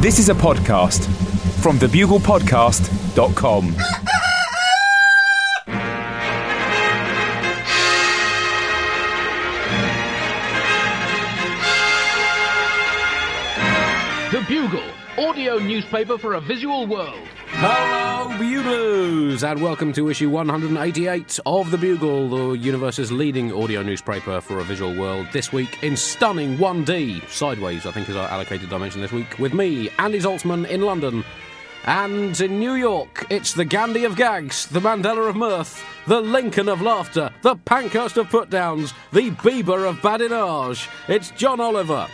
This is a podcast from thebuglepodcast.com. The Bugle, audio newspaper for a visual world. Hello, Buglers, and welcome to issue 188 of The Bugle, the universe's leading audio newspaper for a visual world. This week in stunning 1D, sideways, I think is our allocated dimension this week, with me, Andy Zaltzman, in London. And in New York, it's the Gandhi of gags, the Mandela of mirth, the Lincoln of laughter, the Pankhurst of putdowns, the Bieber of badinage. It's John Oliver.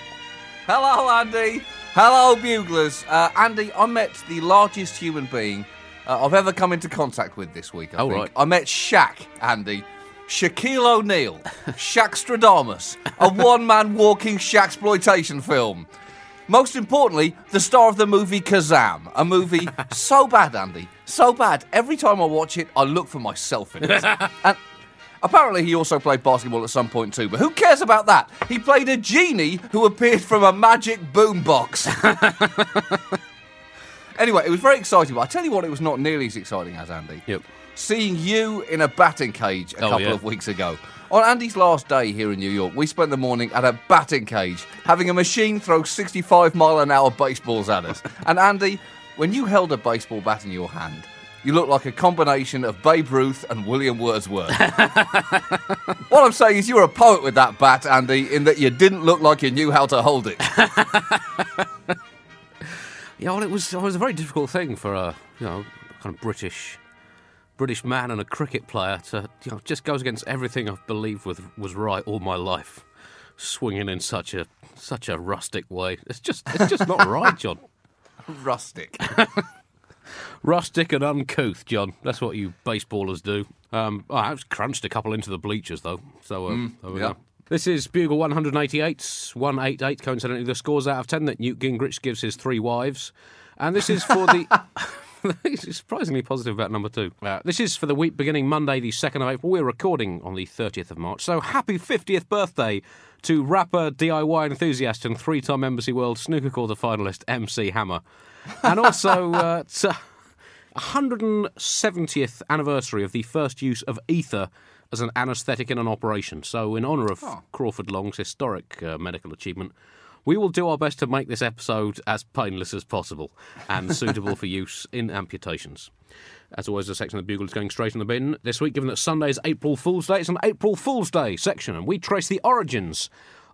Hello, Andy. Hello, buglers. Uh, Andy, I met the largest human being uh, I've ever come into contact with this week. I Oh, think right. I met Shaq, Andy. Shaquille O'Neal, Shaqstradamus, a one-man walking Shaqsploitation film. Most importantly, the star of the movie Kazam, a movie so bad, Andy, so bad. Every time I watch it, I look for myself in it. and apparently, he also played basketball at some point too. But who cares about that? He played a genie who appeared from a magic boombox. anyway, it was very exciting. But I tell you what, it was not nearly as exciting as Andy Yep. seeing you in a batting cage a Oh, couple yeah. of weeks ago. On Andy's last day here in New York, we spent the morning at a batting cage, having a machine throw 65 mile an hour baseballs at us. and Andy, when you held a baseball bat in your hand, you look like a combination of Babe Ruth and William Wordsworth. what I'm saying is, you were a poet with that bat, Andy, in that you didn't look like you knew how to hold it. Yeah, well, it was it was a very difficult thing for a you know kind of British British man and a cricket player to you know just goes against everything I've believed was was right all my life, swinging in such a such a rustic way. It's just it's just not right, John. Rustic. Rustic and uncouth, John. That's what you baseballers do. Um, oh, I have crunched a couple into the bleachers though, so uh, there we yeah. go. This is Bugle 188, 188, coincidentally, the scores out of 10 that Newt Gingrich gives his three wives. And this is for the. He's surprisingly positive about number two. Uh, this is for the week beginning Monday, the 2nd of April. We're recording on the 30th of March. So happy 50th birthday to rapper, DIY enthusiast, and three time Embassy World snooker quarter finalist MC Hammer. And also uh, to 170th anniversary of the first use of ether as an anaesthetic in an operation. So, in honour of Crawford Long's historic uh, medical achievement, we will do our best to make this episode as painless as possible and suitable for use in amputations. As always, the section of the Bugle is going straight in the bin. This week, given that Sunday is April Fool's Day, it's an April Fool's Day section, and we trace the origins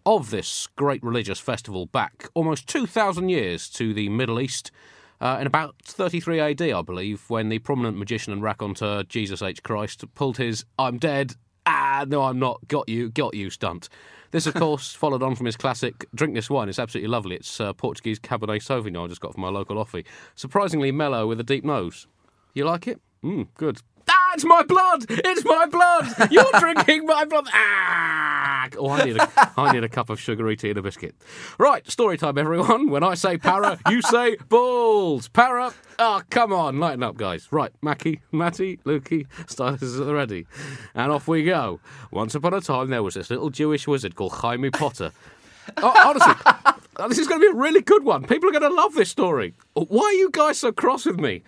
of this great religious festival back almost 2,000 years to the Middle East. Uh, in about 33 AD, I believe, when the prominent magician and raconteur Jesus H. Christ pulled his I'm dead, ah, no, I'm not, got you, got you stunt. This, of course, followed on from his classic Drink This Wine. It's absolutely lovely. It's uh, Portuguese Cabernet Sauvignon I just got from my local offie. Surprisingly mellow with a deep nose. You like it? Mmm, good. Ah, it's my blood! It's my blood! You're drinking my blood! Ah! Oh, I need, a, I need a cup of sugary tea and a biscuit. Right, story time, everyone. When I say para, you say balls. Para. Oh, come on, lighten up, guys. Right, Mackie, Matty, Lukey, starters are ready. And off we go. Once upon a time, there was this little Jewish wizard called Jaime Potter. Oh, honestly, this is going to be a really good one. People are going to love this story. Why are you guys so cross with me?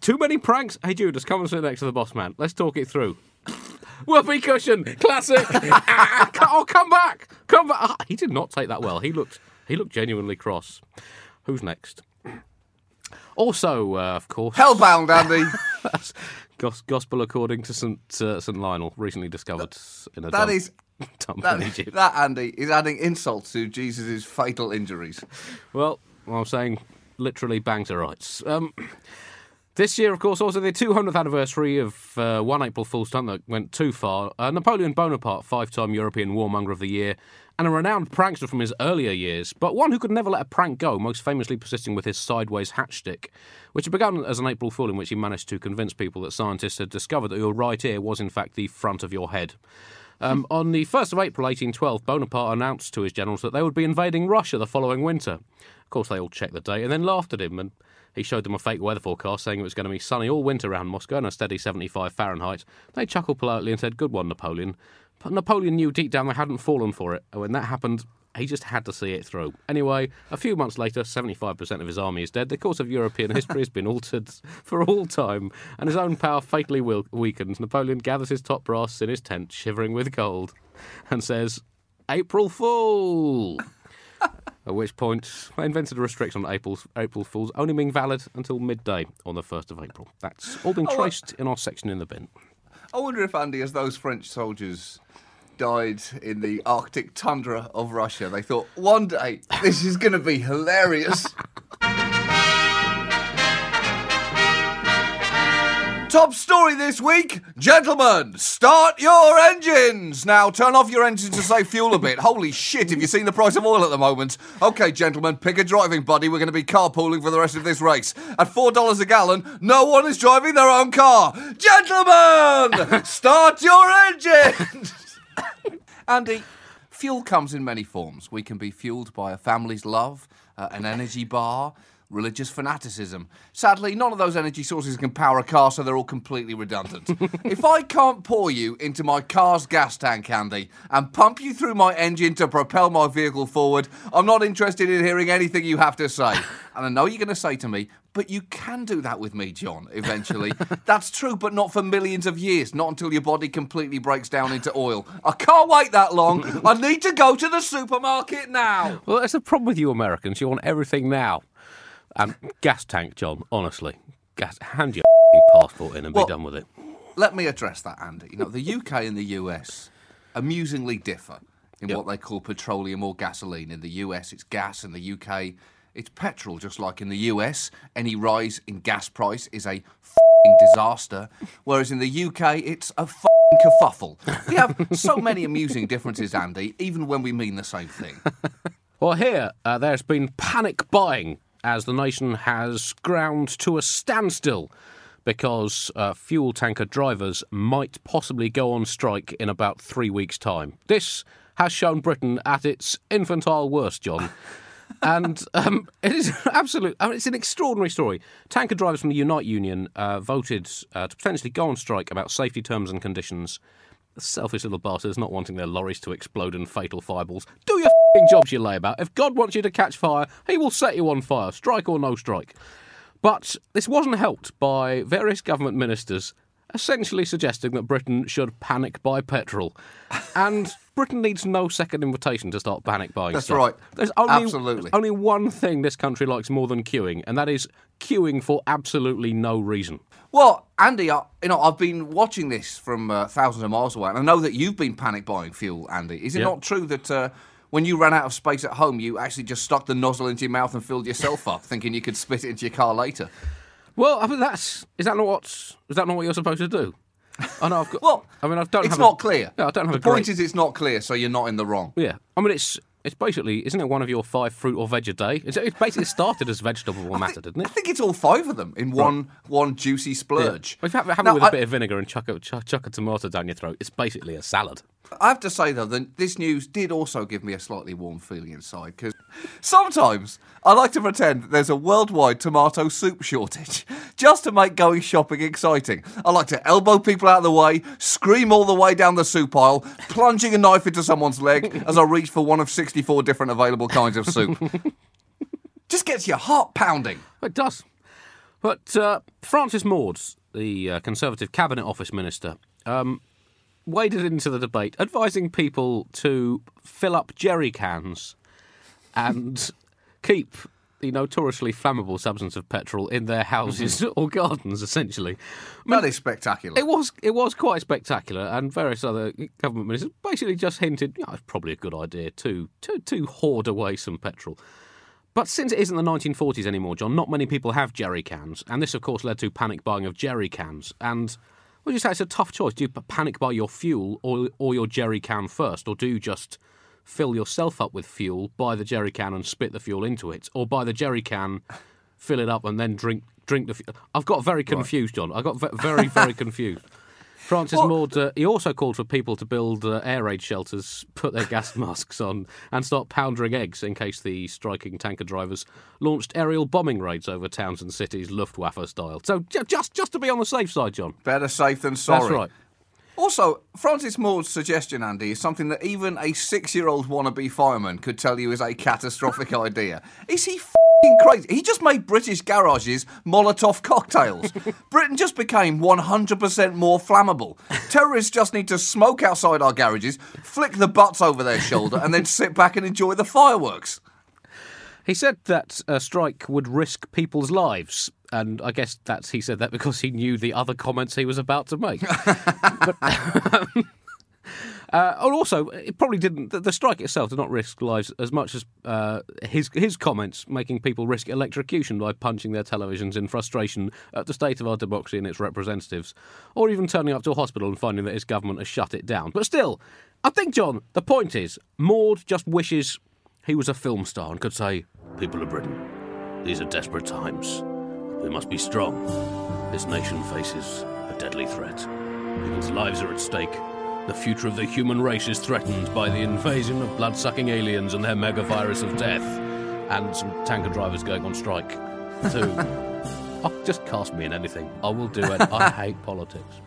Too many pranks? Hey, Judas, come and sit next to the boss man. Let's talk it through. Whoopee cushion, classic. Ah, oh, come back, come back. Ah, he did not take that well. He looked, he looked genuinely cross. Who's next? Also, uh, of course, Hellbound, Andy. Gos- Gospel according to St uh, St Lionel, recently discovered in a That dump, is dump That, in Egypt. that, Andy, is adding insult to Jesus' fatal injuries. Well, I'm saying literally bang to rights. Um, this year, of course, also the 200th anniversary of uh, one April Fool's stunt that went too far. Uh, Napoleon Bonaparte, five-time European warmonger of the year, and a renowned prankster from his earlier years, but one who could never let a prank go, most famously persisting with his sideways hatch stick, which had begun as an April Fool in which he managed to convince people that scientists had discovered that your right ear was in fact the front of your head. Um, on the 1st of April 1812, Bonaparte announced to his generals that they would be invading Russia the following winter. Of course, they all checked the date and then laughed at him, and he showed them a fake weather forecast saying it was going to be sunny all winter around Moscow and a steady 75 Fahrenheit. They chuckled politely and said, Good one, Napoleon. But Napoleon knew deep down they hadn't fallen for it, and when that happened, He just had to see it through. Anyway, a few months later, 75% of his army is dead. The course of European history has been altered for all time, and his own power fatally weakens. Napoleon gathers his top brass in his tent, shivering with cold, and says, April Fool! At which point, I invented a restriction on April, April Fools only being valid until midday on the 1st of April. That's all been Oh, traced in our section in the bin. I wonder if Andy, as those French soldiers died in the Arctic tundra of Russia, they thought one day this is going to be hilarious. Top story this week, gentlemen, start your engines. Now turn off your engines to save fuel a bit. Holy shit, have you seen the price of oil at the moment? Okay, gentlemen, pick a driving buddy. We're going to be carpooling for the rest of this race. At $4 a gallon, no one is driving their own car. Gentlemen, start your engines. Andy, fuel comes in many forms. We can be fueled by a family's love, uh, an energy bar, religious fanaticism. Sadly, none of those energy sources can power a car, so they're all completely redundant. if I can't pour you into my car's gas tank, Andy, and pump you through my engine to propel my vehicle forward, I'm not interested in hearing anything you have to say. And I know you're going to say to me, but you can do that with me, John, eventually. That's true, but not for millions of years, not until your body completely breaks down into oil. I can't wait that long. I need to go to the supermarket now. Well, that's the problem with you Americans. You want everything now. And gas tank, John, honestly. Gas, hand your passport in and Well- be done with it. Let me address that, Andy. You know, the UK and the US amusingly differ in Yep. what they call petroleum or gasoline. In the US, it's gas. In the UK, it's petrol. Just like in the US, any rise in gas price is a fing disaster, whereas in the UK, it's a fing kerfuffle. We have so many amusing differences, Andy, even when we mean the same thing. Well, here, uh, there's been panic buying as the nation has ground to a standstill because uh, fuel tanker drivers might possibly go on strike in about three weeks' time. This has shown Britain at its infantile worst, John. and um, it is absolute. I mean, it's an extraordinary story. Tanker drivers from the Unite Union uh, voted uh, to potentially go on strike about safety terms and conditions. Selfish little bastards not wanting their lorries to explode in fatal fireballs. Do your jobs, you lay about. If God wants you to catch fire, He will set you on fire, strike or no strike. But this wasn't helped by various government ministers essentially suggesting that Britain should panic buy petrol. And Britain needs no second invitation to start panic buying That's stuff. right. There's only, Absolutely. there's only one thing this country likes more than queuing, and that is queuing for absolutely no reason. Well, Andy, I, you know, I've been watching this from uh, thousands of miles away, and I know that you've been panic buying fuel, Andy. Is it Yeah. not true that uh, when you ran out of space at home, you actually just stuck the nozzle into your mouth and filled yourself up, thinking you could spit it into your car later? Well, I mean, that's is that not what's is that not what you're supposed to do? I know. I've got. Well, I mean, I don't. it's have not a, clear. Yeah, I don't have the a point great, is, it's not clear, so you're not in the wrong. Yeah, I mean, it's it's basically isn't it one of your five fruit or veg a day? It's, it basically started as vegetable or matter, didn't it? I think it's all five of them in one one juicy splurge. If you have, have Now, it with a I- bit of vinegar and chuck a, chuck, chuck a tomato down your throat, it's basically a salad. I have to say though that this news did also give me a slightly warm feeling inside because sometimes I like to pretend that there's a worldwide tomato soup shortage just to make going shopping exciting. I like to elbow people out of the way, scream all the way down the soup aisle, plunging a knife into someone's leg as I reach for one of 64 different available kinds of soup. just gets your heart pounding. It does. But uh, Francis Maude's, the uh, Conservative Cabinet Office Minister, um, waded into the debate, advising people to fill up jerry cans and keep the notoriously flammable substance of petrol in their houses mm-hmm. or gardens, essentially. That is spectacular. It was it was quite spectacular, and various other government ministers basically just hinted, yeah, it's probably a good idea to to to hoard away some petrol. But since it isn't the 1940s anymore, John, not many people have jerry cans, and this, of course, led to panic buying of jerry cans. And do you say? It's a tough choice. Do you panic buy your fuel or or your jerry can first, or do you just fill yourself up with fuel, buy the jerry can and spit the fuel into it, or buy the jerry can, fill it up, and then drink drink the fuel? I've got very confused, John. I got very very confused. Francis Well- Maude, uh, he also called for people to build uh, air raid shelters, put their gas masks on, and start pounding eggs in case the striking tanker drivers launched aerial bombing raids over towns and cities, Luftwaffe style. So j- just just to be on the safe side, John. Better safe than sorry. That's right. Also, Francis Maude's suggestion, Andy, is something that even a six-year-old wannabe fireman could tell you is a catastrophic idea. Is he f***ing crazy? He just made British garages Molotov cocktails. Britain just became 100% more flammable. Terrorists just need to smoke outside our garages, flick the butts over their shoulder, and then sit back and enjoy the fireworks. He said that a strike would risk people's lives, and I guess that's he said that because he knew the other comments he was about to make. but, um, uh, and also, it probably didn't. The, the, strike itself did not risk lives as much as uh, his his comments making people risk electrocution by punching their televisions in frustration at the state of our democracy and its representatives, or even turning up to a hospital and finding that his government has shut it down. But still, I think, John, the point is, Maude just wishes he was a film star and could say, People of Britain, these are desperate times. We must be strong. This nation faces a deadly threat. People's lives are at stake. The future of the human race is threatened by the invasion of blood sucking aliens and their mega virus of death. And some tanker drivers going on strike. Too. oh, just cast me in anything. I will do it. I hate politics.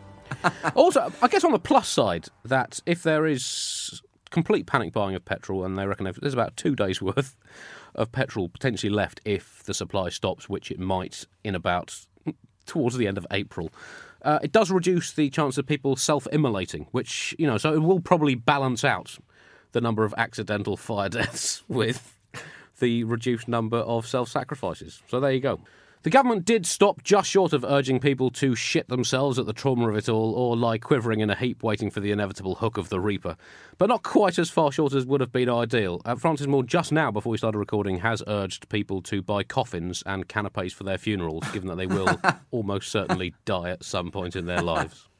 also, I guess on the plus side, that if there is complete panic buying of petrol, and they reckon there's about two days' worth of petrol potentially left if the supply stops, which it might in about towards the end of April. Uh, it does reduce the chance of people self-immolating, which you know, so it will probably balance out the number of accidental fire deaths with the reduced number of self-sacrifices. So there you go. The government did stop just short of urging people to shit themselves at the trauma of it all or lie quivering in a heap waiting for the inevitable hook of the Reaper, but not quite as far short as would have been ideal. Uh, Francis Maude, just now before we started recording, has urged people to buy coffins and canapes for their funerals, given that they will almost certainly die at some point in their lives.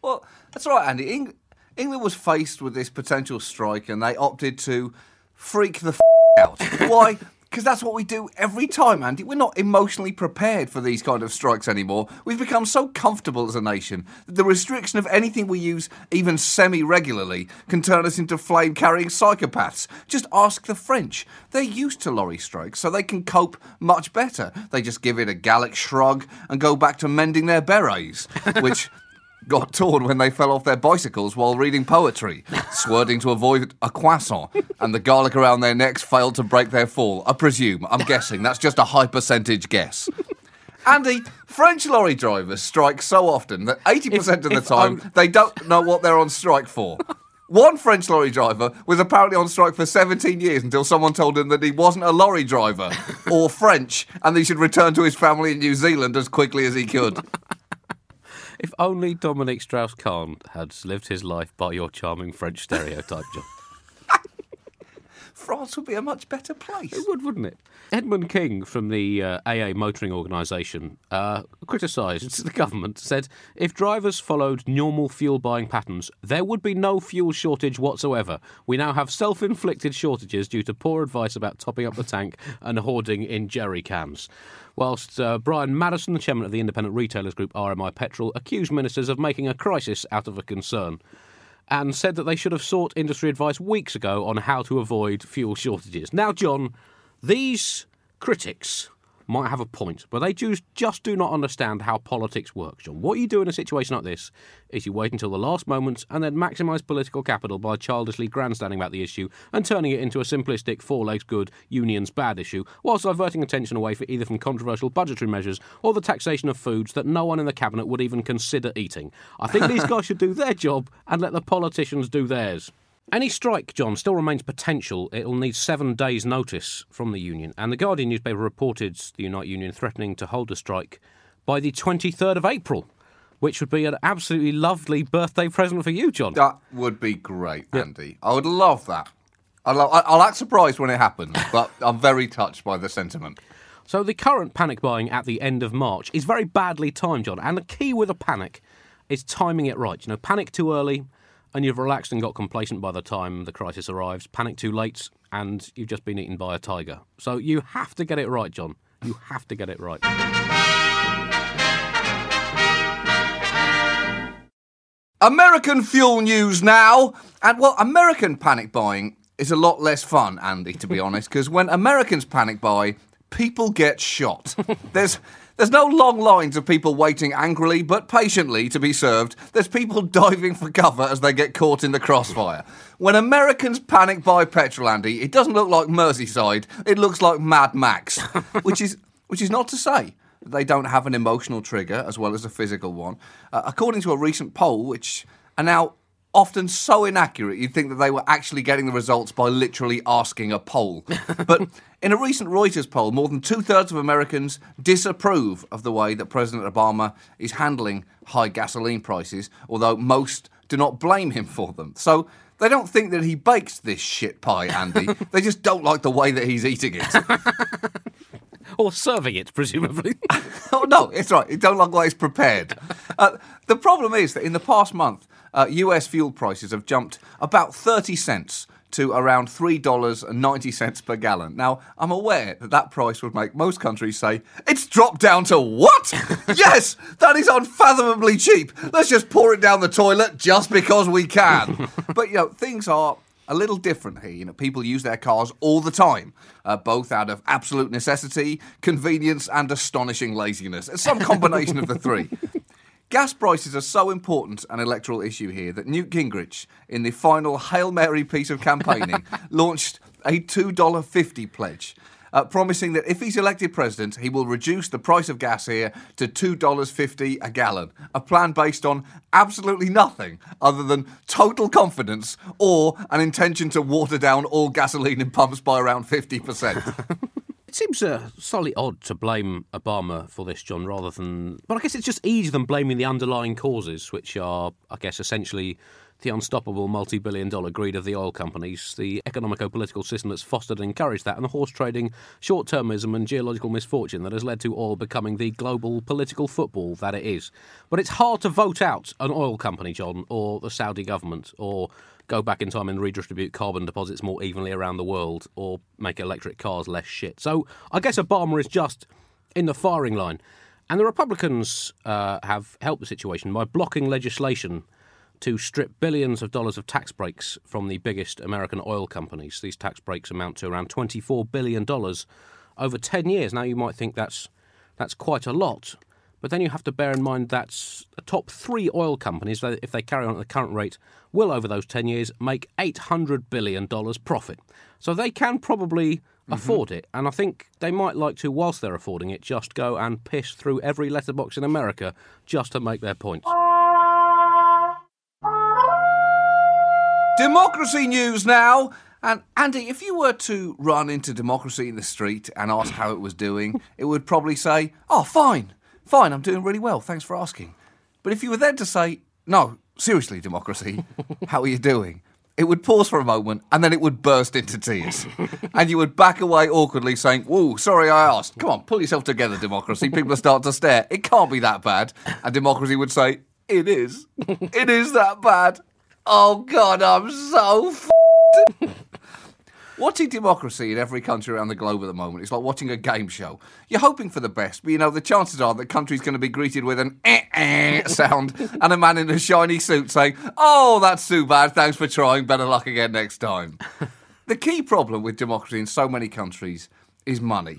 Well, that's right, Andy. Eng- England was faced with this potential strike and they opted to freak the f- out. Why? Because that's what we do every time, Andy. We're not emotionally prepared for these kind of strikes anymore. We've become so comfortable as a nation that the restriction of anything we use, even semi regularly, can turn us into flame carrying psychopaths. Just ask the French. They're used to lorry strikes, so they can cope much better. They just give it a Gallic shrug and go back to mending their berets, which got torn when they fell off their bicycles while reading poetry, swerving to avoid a croissant, and the garlic around their necks failed to break their fall. I presume, I'm guessing, that's just a high percentage guess. Andy, French lorry drivers strike so often that 80% if, of the time I'm... they don't know what they're on strike for. One French lorry driver was apparently on strike for 17 years until someone told him that he wasn't a lorry driver or French and he should return to his family in New Zealand as quickly as he could. If only Dominique Strauss Kahn had lived his life by your charming French stereotype, John. France would be a much better place. It would, wouldn't it? Edmund King from the uh, AA Motoring Organisation uh, criticised the government, said if drivers followed normal fuel buying patterns, there would be no fuel shortage whatsoever. We now have self inflicted shortages due to poor advice about topping up the tank and hoarding in jerry cans whilst uh, Brian Madderson, the chairman of the independent retailers group RMI Petrol, accused ministers of making a crisis out of a concern and said that they should have sought industry advice weeks ago on how to avoid fuel shortages. Now, John, these critics might have a point, but they just, just do not understand how politics works, John. What you do in a situation like this is you wait until the last moment and then maximise political capital by childishly grandstanding about the issue and turning it into a simplistic four legs good, unions bad issue, whilst diverting attention away for either from controversial budgetary measures or the taxation of foods that no one in the cabinet would even consider eating. I think these guys should do their job and let the politicians do theirs. Any strike, John, still remains potential. It'll need seven days' notice from the union. And the Guardian newspaper reported the Unite Union threatening to hold a strike by the 23rd of April, which would be an absolutely lovely birthday present for you, John. That would be great, Andy. I would love that. I'll, I'll act surprised when it happens, but I'm very touched by the sentiment. So the current panic buying at the end of March is very badly timed, John. And the key with a panic is timing it right. You know, panic too early and you've relaxed and got complacent by the time the crisis arrives, panic too late, and you've just been eaten by a tiger. So you have to get it right, John. You have to get it right. American fuel news now. And well, American panic buying is a lot less fun, Andy, to be honest, because when Americans panic buy, people get shot. There's There's no long lines of people waiting angrily but patiently to be served. There's people diving for cover as they get caught in the crossfire. When Americans panic buy petrol, Andy, it doesn't look like Merseyside. It looks like Mad Max, which is which is not to say that they don't have an emotional trigger as well as a physical one. Uh, according to a recent poll, which are now often so inaccurate you'd think that they were actually getting the results by literally asking a poll. but in a recent Reuters poll, more than two thirds of Americans disapprove of the way that President Obama is handling high gasoline prices, although most do not blame him for them. So they don't think that he bakes this shit pie, Andy. they just don't like the way that he's eating it. or serving it, presumably. oh, no, it's right. You don't like the way it's prepared. Uh, the problem is that in the past month, uh, US fuel prices have jumped about 30 cents to around $3.90 per gallon. Now, I'm aware that that price would make most countries say, it's dropped down to what? yes, that is unfathomably cheap. Let's just pour it down the toilet just because we can. but, you know, things are a little different here. You know, people use their cars all the time, uh, both out of absolute necessity, convenience, and astonishing laziness. It's some combination of the three. Gas prices are so important an electoral issue here that Newt Gingrich, in the final Hail Mary piece of campaigning, launched a $2.50 pledge. Uh, promising that if he's elected president, he will reduce the price of gas here to $2.50 a gallon. A plan based on absolutely nothing other than total confidence or an intention to water down all gasoline in pumps by around 50%. It seems uh, slightly odd to blame Obama for this, John, rather than. But I guess it's just easier than blaming the underlying causes, which are, I guess, essentially the unstoppable multi billion dollar greed of the oil companies, the economico political system that's fostered and encouraged that, and the horse trading, short termism, and geological misfortune that has led to oil becoming the global political football that it is. But it's hard to vote out an oil company, John, or the Saudi government, or go back in time and redistribute carbon deposits more evenly around the world or make electric cars less shit. So I guess Obama is just in the firing line. And the Republicans uh, have helped the situation by blocking legislation to strip billions of dollars of tax breaks from the biggest American oil companies. These tax breaks amount to around $24 billion over 10 years. Now, you might think that's, that's quite a lot, but then you have to bear in mind that the top three oil companies, if they carry on at the current rate, will over those 10 years make $800 billion profit. So they can probably mm-hmm. afford it. And I think they might like to, whilst they're affording it, just go and piss through every letterbox in America just to make their points. Democracy news now. And Andy, if you were to run into democracy in the street and ask how it was doing, it would probably say, "Oh, fine. Fine, I'm doing really well. Thanks for asking. But if you were then to say, no, seriously, democracy, how are you doing? It would pause for a moment and then it would burst into tears. and you would back away awkwardly saying, Whoa, sorry I asked. Come on, pull yourself together, democracy. People start to stare. It can't be that bad. And democracy would say, It is. It is that bad. Oh, God, I'm so f***ed. Watching democracy in every country around the globe at the moment is like watching a game show. You're hoping for the best, but you know the chances are that country's going to be greeted with an eh eh sound and a man in a shiny suit saying, "Oh, that's too bad. Thanks for trying. Better luck again next time." the key problem with democracy in so many countries is money.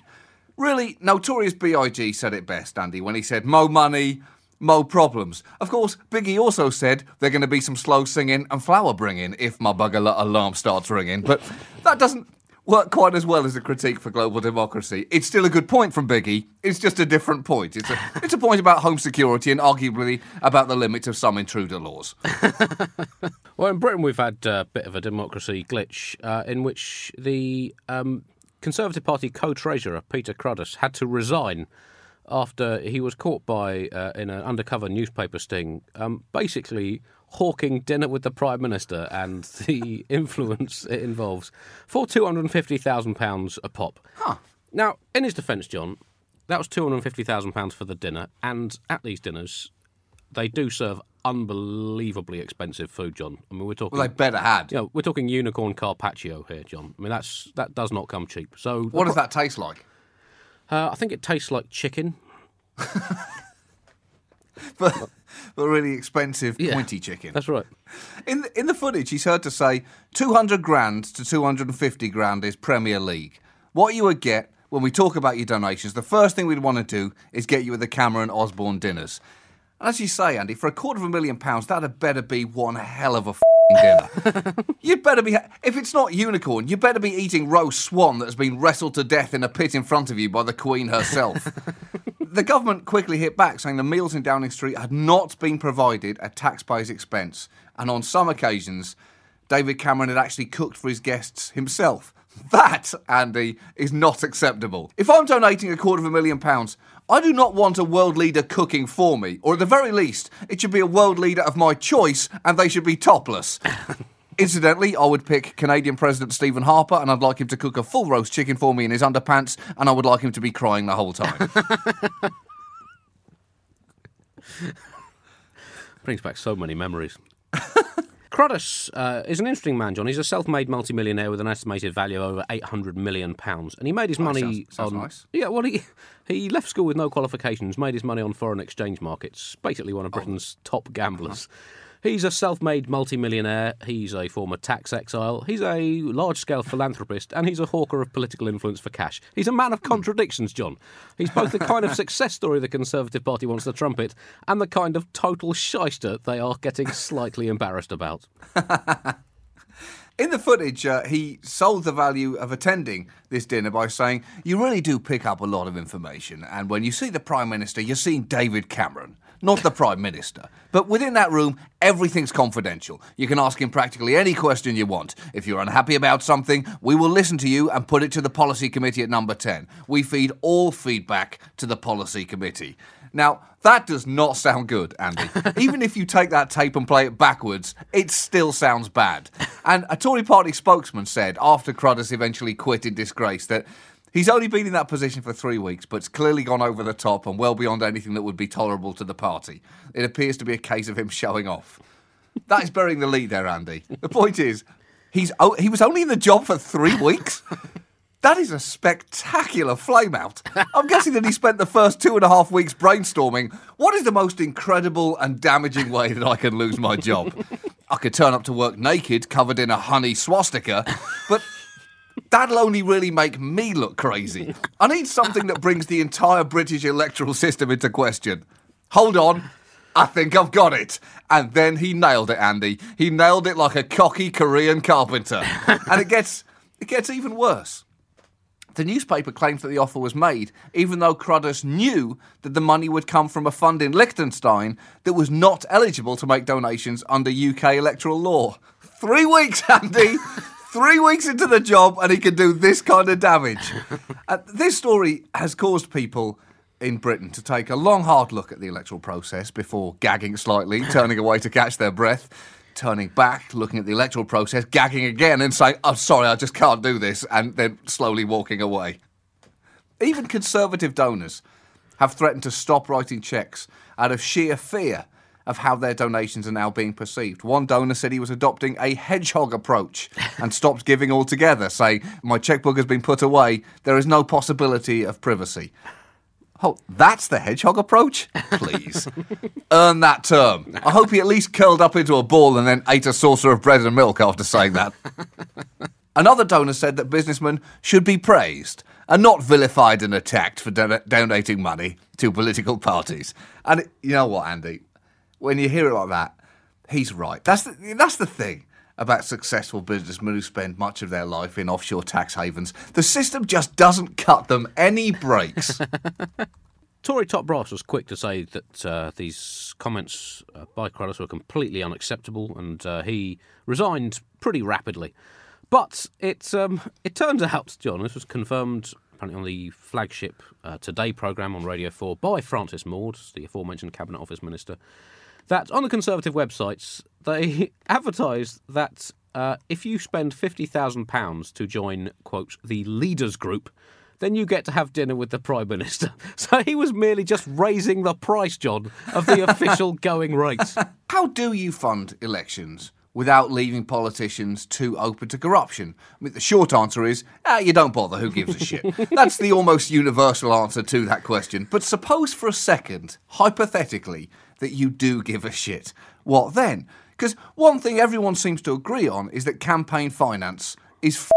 Really, Notorious B.I.G. said it best, Andy, when he said, "Mo money." Mo problems. Of course, Biggie also said there are going to be some slow singing and flower bringing if my bugger alarm starts ringing, but that doesn't work quite as well as a critique for global democracy. It's still a good point from Biggie. It's just a different point. It's a, it's a point about home security and arguably about the limits of some intruder laws. well, in Britain, we've had a bit of a democracy glitch uh, in which the um, Conservative Party co treasurer, Peter Cruddas, had to resign after he was caught by uh, in an undercover newspaper sting, um, basically hawking dinner with the prime minister and the influence it involves for two hundred and fifty thousand pounds a pop. Huh. Now, in his defence, John, that was two hundred and fifty thousand pounds for the dinner, and at these dinners, they do serve unbelievably expensive food, John. I mean, we're talking. Well, they better had. You know, we're talking unicorn carpaccio here, John. I mean, that's that does not come cheap. So, what does that taste like? Uh, I think it tastes like chicken. but but really expensive yeah, pointy chicken. That's right. In the, in the footage, he's heard to say 200 grand to 250 grand is Premier League. What you would get when we talk about your donations, the first thing we'd want to do is get you at the Cameron Osborne dinners. And as you say, Andy, for a quarter of a million pounds, that had better be one hell of a dinner. You'd better be, if it's not unicorn, you'd better be eating roast swan that has been wrestled to death in a pit in front of you by the Queen herself. the government quickly hit back, saying the meals in Downing Street had not been provided at taxpayers' expense, and on some occasions, David Cameron had actually cooked for his guests himself. That, Andy, is not acceptable. If I'm donating a quarter of a million pounds, I do not want a world leader cooking for me, or at the very least, it should be a world leader of my choice and they should be topless. Incidentally, I would pick Canadian President Stephen Harper and I'd like him to cook a full roast chicken for me in his underpants and I would like him to be crying the whole time. Brings back so many memories. Cruddas uh, is an interesting man, John. He's a self-made multimillionaire with an estimated value of over eight hundred million pounds, and he made his money sounds- sounds on. nice. Yeah, well, he he left school with no qualifications, made his money on foreign exchange markets. Basically, one of Britain's top gamblers. He's a self-made multimillionaire. He's a former tax exile. He's a large-scale philanthropist, and he's a hawker of political influence for cash. He's a man of contradictions, John. He's both the kind of success story the Conservative Party wants to trumpet, and the kind of total shyster they are getting slightly embarrassed about. In the footage, uh, he sold the value of attending this dinner by saying, You really do pick up a lot of information, and when you see the Prime Minister, you're seeing David Cameron, not the Prime Minister. But within that room, everything's confidential. You can ask him practically any question you want. If you're unhappy about something, we will listen to you and put it to the Policy Committee at number 10. We feed all feedback to the Policy Committee. Now, that does not sound good, Andy. Even if you take that tape and play it backwards, it still sounds bad. And a Tory party spokesman said after Cruddas eventually quit in disgrace that he's only been in that position for three weeks, but it's clearly gone over the top and well beyond anything that would be tolerable to the party. It appears to be a case of him showing off. That is burying the lead there, Andy. The point is, he's o- he was only in the job for three weeks. That is a spectacular flame out. I'm guessing that he spent the first two and a half weeks brainstorming what is the most incredible and damaging way that I can lose my job? I could turn up to work naked, covered in a honey swastika, but that'll only really make me look crazy. I need something that brings the entire British electoral system into question. Hold on. I think I've got it. And then he nailed it, Andy. He nailed it like a cocky Korean carpenter. And it gets it gets even worse. The newspaper claims that the offer was made, even though Cruddas knew that the money would come from a fund in Liechtenstein that was not eligible to make donations under UK electoral law. Three weeks, Andy! Three weeks into the job, and he can do this kind of damage. Uh, this story has caused people in Britain to take a long, hard look at the electoral process before gagging slightly, turning away to catch their breath turning back, looking at the electoral process, gagging again, and saying, I'm sorry, I just can't do this, and then slowly walking away. Even Conservative donors have threatened to stop writing cheques out of sheer fear of how their donations are now being perceived. One donor said he was adopting a hedgehog approach and stopped giving altogether, saying, My checkbook has been put away, there is no possibility of privacy. Oh, that's the hedgehog approach? Please. Earn that term. I hope he at least curled up into a ball and then ate a saucer of bread and milk after saying that. Another donor said that businessmen should be praised and not vilified and attacked for don- donating money to political parties. And it- you know what, Andy? When you hear it like that, he's right. That's the, that's the thing about successful businessmen who spend much of their life in offshore tax havens. The system just doesn't cut them any breaks. Tory top brass was quick to say that uh, these comments uh, by Cruddas were completely unacceptable, and uh, he resigned pretty rapidly. But it um, it turns out, John, this was confirmed apparently on the flagship uh, Today programme on Radio 4 by Francis Maude, the aforementioned Cabinet Office Minister, that on the Conservative websites they advertise that uh, if you spend £50,000 to join, quote, the leaders group, then you get to have dinner with the Prime Minister. So he was merely just raising the price, John, of the official going rates. How do you fund elections without leaving politicians too open to corruption? I mean, the short answer is ah, you don't bother. Who gives a shit? That's the almost universal answer to that question. But suppose for a second, hypothetically, that you do give a shit. What then? Because one thing everyone seems to agree on is that campaign finance is. F-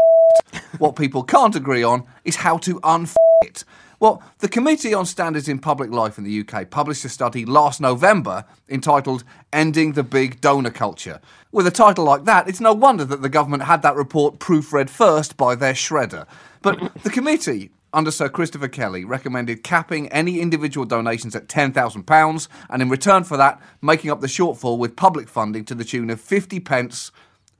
what people can't agree on is how to un it? Well, the Committee on Standards in Public Life in the UK published a study last November entitled Ending the Big Donor Culture. With a title like that, it's no wonder that the government had that report proofread first by their shredder. But the committee under Sir Christopher Kelly, recommended capping any individual donations at £10,000 and in return for that, making up the shortfall with public funding to the tune of 50 pence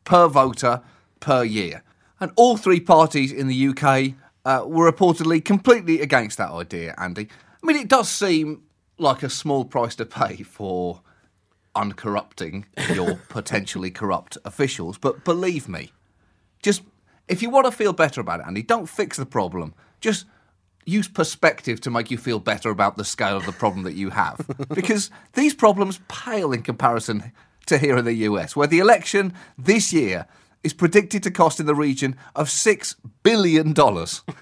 per voter per year. And all three parties in the UK uh, were reportedly completely against that idea, Andy. I mean, it does seem like a small price to pay for uncorrupting your potentially corrupt officials, but believe me, just if you want to feel better about it, Andy, don't fix the problem. Just use perspective to make you feel better about the scale of the problem that you have. because these problems pale in comparison to here in the US, where the election this year is predicted to cost in the region of $6 billion.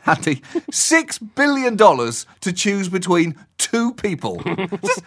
Andy, $6 billion to choose between two people. Does,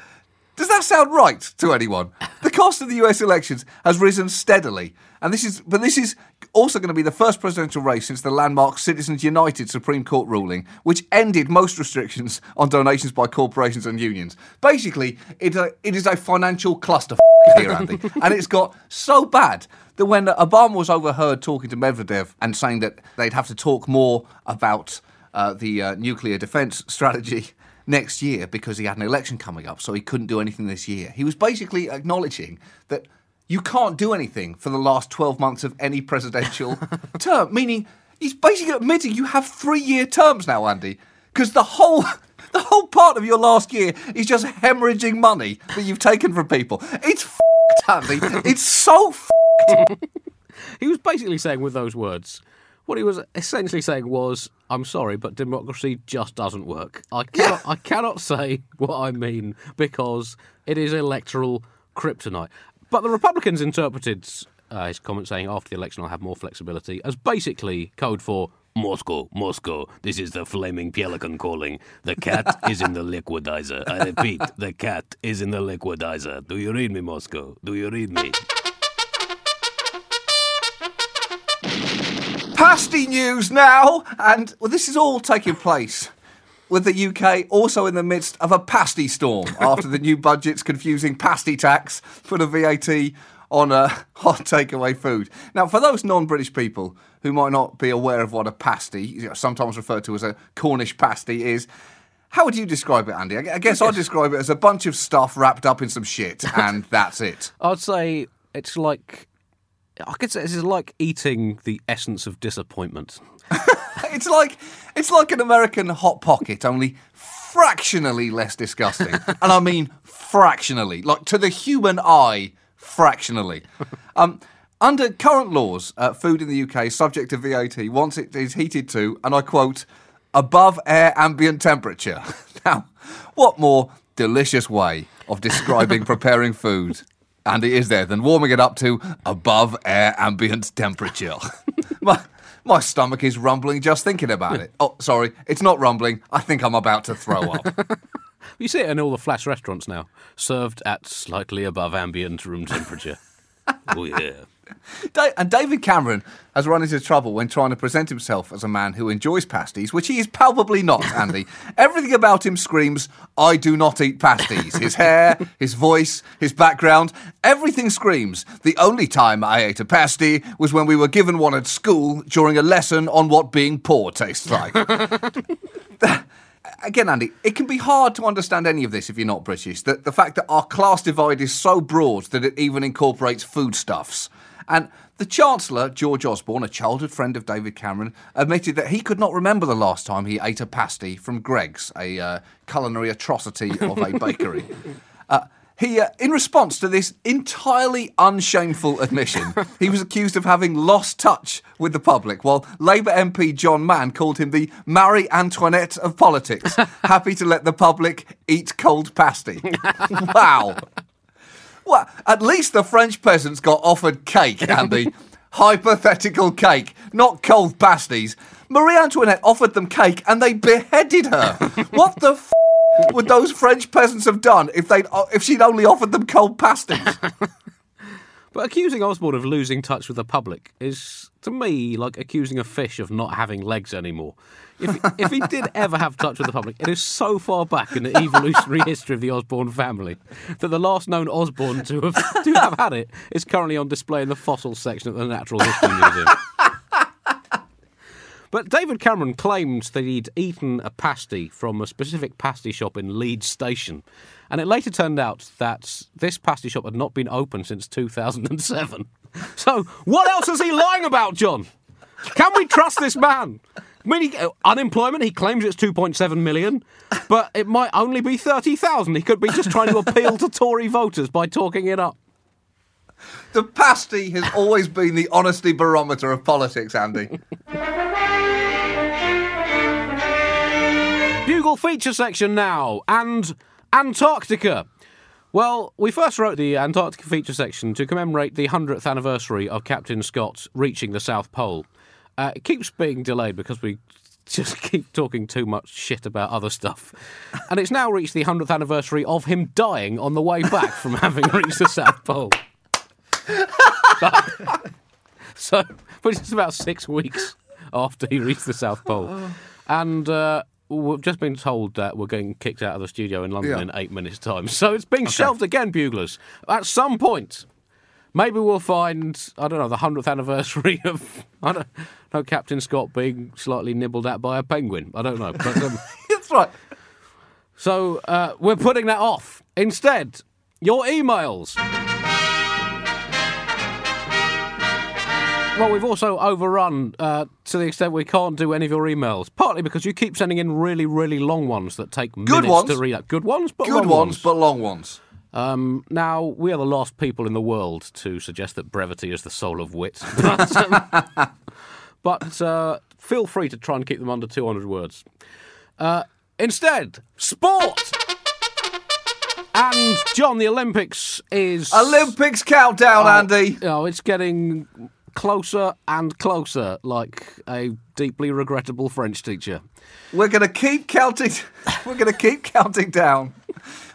does that sound right to anyone? The cost of the US elections has risen steadily. And this is, but this is also going to be the first presidential race since the landmark Citizens United Supreme Court ruling, which ended most restrictions on donations by corporations and unions. Basically, it, a, it is a financial cluster here, Andy. and it's got so bad that when Obama was overheard talking to Medvedev and saying that they'd have to talk more about uh, the uh, nuclear defense strategy next year because he had an election coming up, so he couldn't do anything this year. He was basically acknowledging that you can't do anything for the last 12 months of any presidential term, meaning he's basically admitting you have three year terms now, Andy, because the whole. The whole part of your last year is just hemorrhaging money that you've taken from people. It's f***ed, Andy. It's so f***ed. he was basically saying with those words, what he was essentially saying was, "I'm sorry, but democracy just doesn't work. I cannot, I cannot say what I mean because it is electoral kryptonite." But the Republicans interpreted uh, his comment saying after the election I'll have more flexibility as basically code for Moscow, Moscow, this is the flaming pelican calling. The cat is in the liquidizer. I repeat, the cat is in the liquidizer. Do you read me, Moscow? Do you read me? Pasty news now, and well, this is all taking place with the UK also in the midst of a pasty storm after the new budget's confusing pasty tax for the VAT on uh, hot takeaway food. Now, for those non-British people who might not be aware of what a pasty, you know, sometimes referred to as a Cornish pasty, is. How would you describe it, Andy? I guess I'd describe it as a bunch of stuff wrapped up in some shit, and that's it. I'd say it's like I could say this is like eating the essence of disappointment. it's like it's like an American hot pocket, only fractionally less disgusting, and I mean fractionally, like to the human eye, fractionally. Um, under current laws, uh, food in the UK is subject to VAT once it is heated to, and I quote, above air ambient temperature. now, what more delicious way of describing preparing food and it is there than warming it up to above air ambient temperature. my, my stomach is rumbling just thinking about it. Oh, sorry, it's not rumbling. I think I'm about to throw up. you see it in all the flash restaurants now, served at slightly above ambient room temperature. oh, yeah. And David Cameron has run into trouble when trying to present himself as a man who enjoys pasties, which he is palpably not, Andy. Everything about him screams, I do not eat pasties. His hair, his voice, his background, everything screams. The only time I ate a pasty was when we were given one at school during a lesson on what being poor tastes like. again, Andy, it can be hard to understand any of this if you're not British. The, the fact that our class divide is so broad that it even incorporates foodstuffs. And the Chancellor, George Osborne, a childhood friend of David Cameron, admitted that he could not remember the last time he ate a pasty from Greggs, a uh, culinary atrocity of a bakery. Uh, he, uh, in response to this entirely unshameful admission, he was accused of having lost touch with the public, while Labour MP John Mann called him the Marie Antoinette of politics, happy to let the public eat cold pasty. wow. Well, at least the French peasants got offered cake, Andy. Hypothetical cake, not cold pasties. Marie Antoinette offered them cake and they beheaded her. what the f- would those French peasants have done if they uh, if she'd only offered them cold pasties? but accusing Osborne of losing touch with the public is, to me, like accusing a fish of not having legs anymore. If, if he did ever have touch with the public, it is so far back in the evolutionary history of the Osborne family that the last known Osborne to have to have had it is currently on display in the fossil section at the Natural History Museum. But David Cameron claimed that he'd eaten a pasty from a specific pasty shop in Leeds Station. And it later turned out that this pasty shop had not been open since 2007. So, what else is he lying about, John? Can we trust this man? I mean, he, uh, unemployment, he claims it's 2.7 million, but it might only be 30,000. He could be just trying to appeal to Tory voters by talking it up. The pasty has always been the honesty barometer of politics, Andy. Bugle feature section now, and Antarctica. Well, we first wrote the Antarctica feature section to commemorate the 100th anniversary of Captain Scott reaching the South Pole. Uh, it keeps being delayed because we just keep talking too much shit about other stuff. And it's now reached the 100th anniversary of him dying on the way back from having reached the South Pole. so, which is about six weeks after he reached the South Pole. And uh, we've just been told that we're getting kicked out of the studio in London Yeah. in eight minutes' time. So it's being shelved again, Buglers. At some point, maybe we'll find, I don't know, the 100th anniversary of, I don't know, Captain Scott being slightly nibbled at by a penguin. I don't know. But, um, That's right. so uh, we're putting that off. Instead, your emails. Well, we've also overrun uh, to the extent we can't do any of your emails. Partly because you keep sending in really, really long ones that take minutes ones. to read out. Good ones, but Good long ones, but long ones. Um, now, we are the last people in the world to suggest that brevity is the soul of wit. But, um, but uh, feel free to try and keep them under 200 words. Uh, instead, sport! And, John, the Olympics is. Olympics countdown, Andy. You know, it's getting closer and closer, like a deeply regrettable French teacher. We're going to keep counting. We're going to keep counting down.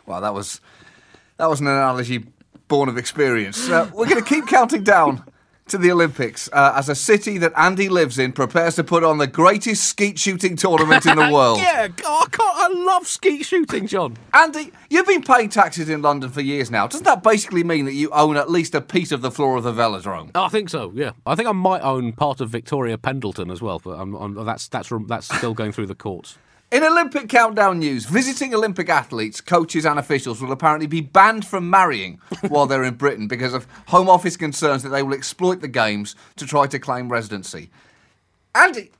Well, that was that was an analogy born of experience. Uh, we're going to keep counting down to the Olympics uh, as a city that Andy lives in prepares to put on the greatest skeet shooting tournament in the world. Yeah, God, I, I love skeet shooting, John. Andy, you've been paying taxes in London for years now. Doesn't that basically mean that you own at least a piece of the floor of the velodrome? I think so. Yeah, I think I might own part of Victoria Pendleton as well, but I'm, I'm, that's that's that's still going through the courts. In Olympic countdown news, visiting Olympic athletes, coaches, and officials will apparently be banned from marrying while they're in Britain because of Home Office concerns that they will exploit the Games to try to claim residency. Andy,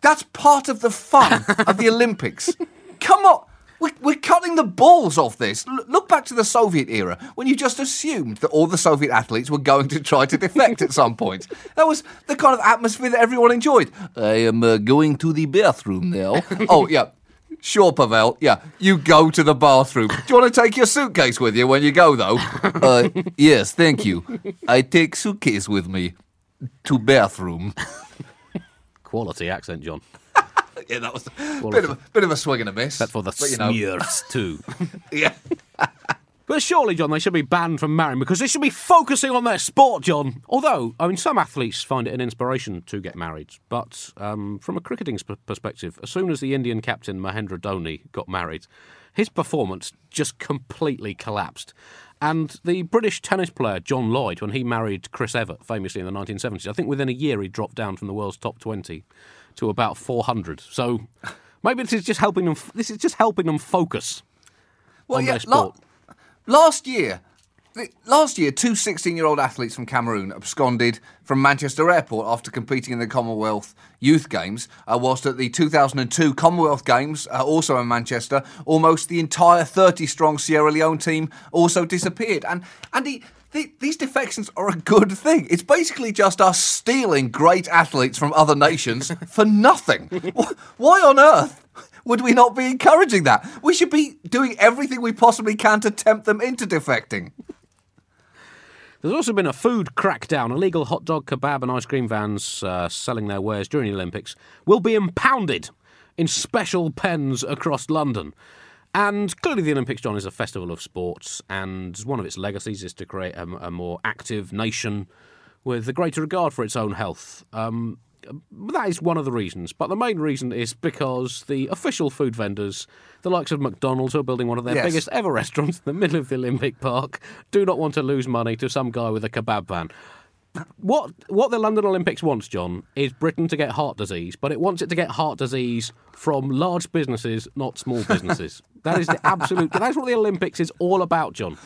that's part of the fun of the Olympics. Come on. We're, we're cutting the balls off this. L- look back to the Soviet era when you just assumed that all the Soviet athletes were going to try to defect at some point. That was the kind of atmosphere that everyone enjoyed. I am uh, going to the bathroom now. oh, yeah. Sure, Pavel. Yeah, you go to the bathroom. Do you want to take your suitcase with you when you go, though? Uh, yes, thank you. I take suitcase with me to bathroom. Quality accent, John. Yeah, that was a bit of a, bit of a swing and a miss. That's for the But, you know, smears too. Yeah. But surely, John, they should be banned from marrying because they should be focusing on their sport, John. Although, I mean, some athletes find it an inspiration to get married. But um, from a cricketing sp- perspective, as soon as the Indian captain Mahendra Dhoni got married, his performance just completely collapsed. And the British tennis player John Lloyd, when he married Chris Evert, famously in the 1970s, I think within a year he dropped down from the world's top 20 to about 400. So maybe this is just helping them. This is just helping them focus Well, on yeah, their sport. la- last year, the- last year, two 16-year-old athletes from Cameroon absconded from Manchester Airport after competing in the Commonwealth Youth Games. Uh, whilst at the 2002 Commonwealth Games, uh, also in Manchester, almost the entire 30-strong Sierra Leone team also disappeared. And Andy. The- These defections are a good thing. It's basically just us stealing great athletes from other nations for nothing. Why on earth would we not be encouraging that? We should be doing everything we possibly can to tempt them into defecting. There's also been a food crackdown. Illegal hot dog, kebab, and ice cream vans uh, selling their wares during the Olympics will be impounded in special pens across London. And clearly, the Olympics, John, is a festival of sports, and one of its legacies is to create a, a more active nation with a greater regard for its own health. Um, that is one of the reasons. But the main reason is because the official food vendors, the likes of McDonald's, who are building one of their Yes. biggest ever restaurants in the middle of the Olympic Park, do not want to lose money to some guy with a kebab van. What what the London Olympics wants, John, is Britain to get heart disease, but it wants it to get heart disease from large businesses, not small businesses. that is the absolute. That's what the Olympics is all about, John.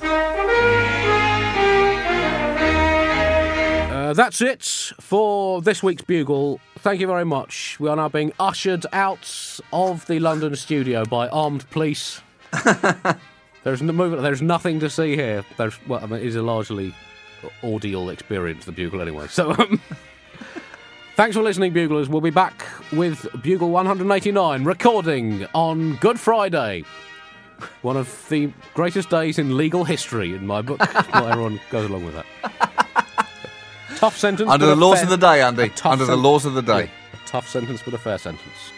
Uh, that's it for this week's Bugle. Thank you very much. We are now being ushered out of the London studio by armed police. there's no movement. There's nothing to see here. There's well, I mean, it is a largely audial experience, the Bugle, anyway. So, um, thanks for listening, Buglers. We'll be back with Bugle 189, recording on Good Friday. One of the greatest days in legal history, in my book. well, everyone goes along with that. Tough sentence. Under the laws fair- of the day, Andy. Under the laws of the day. Yeah, tough sentence, but a fair sentence.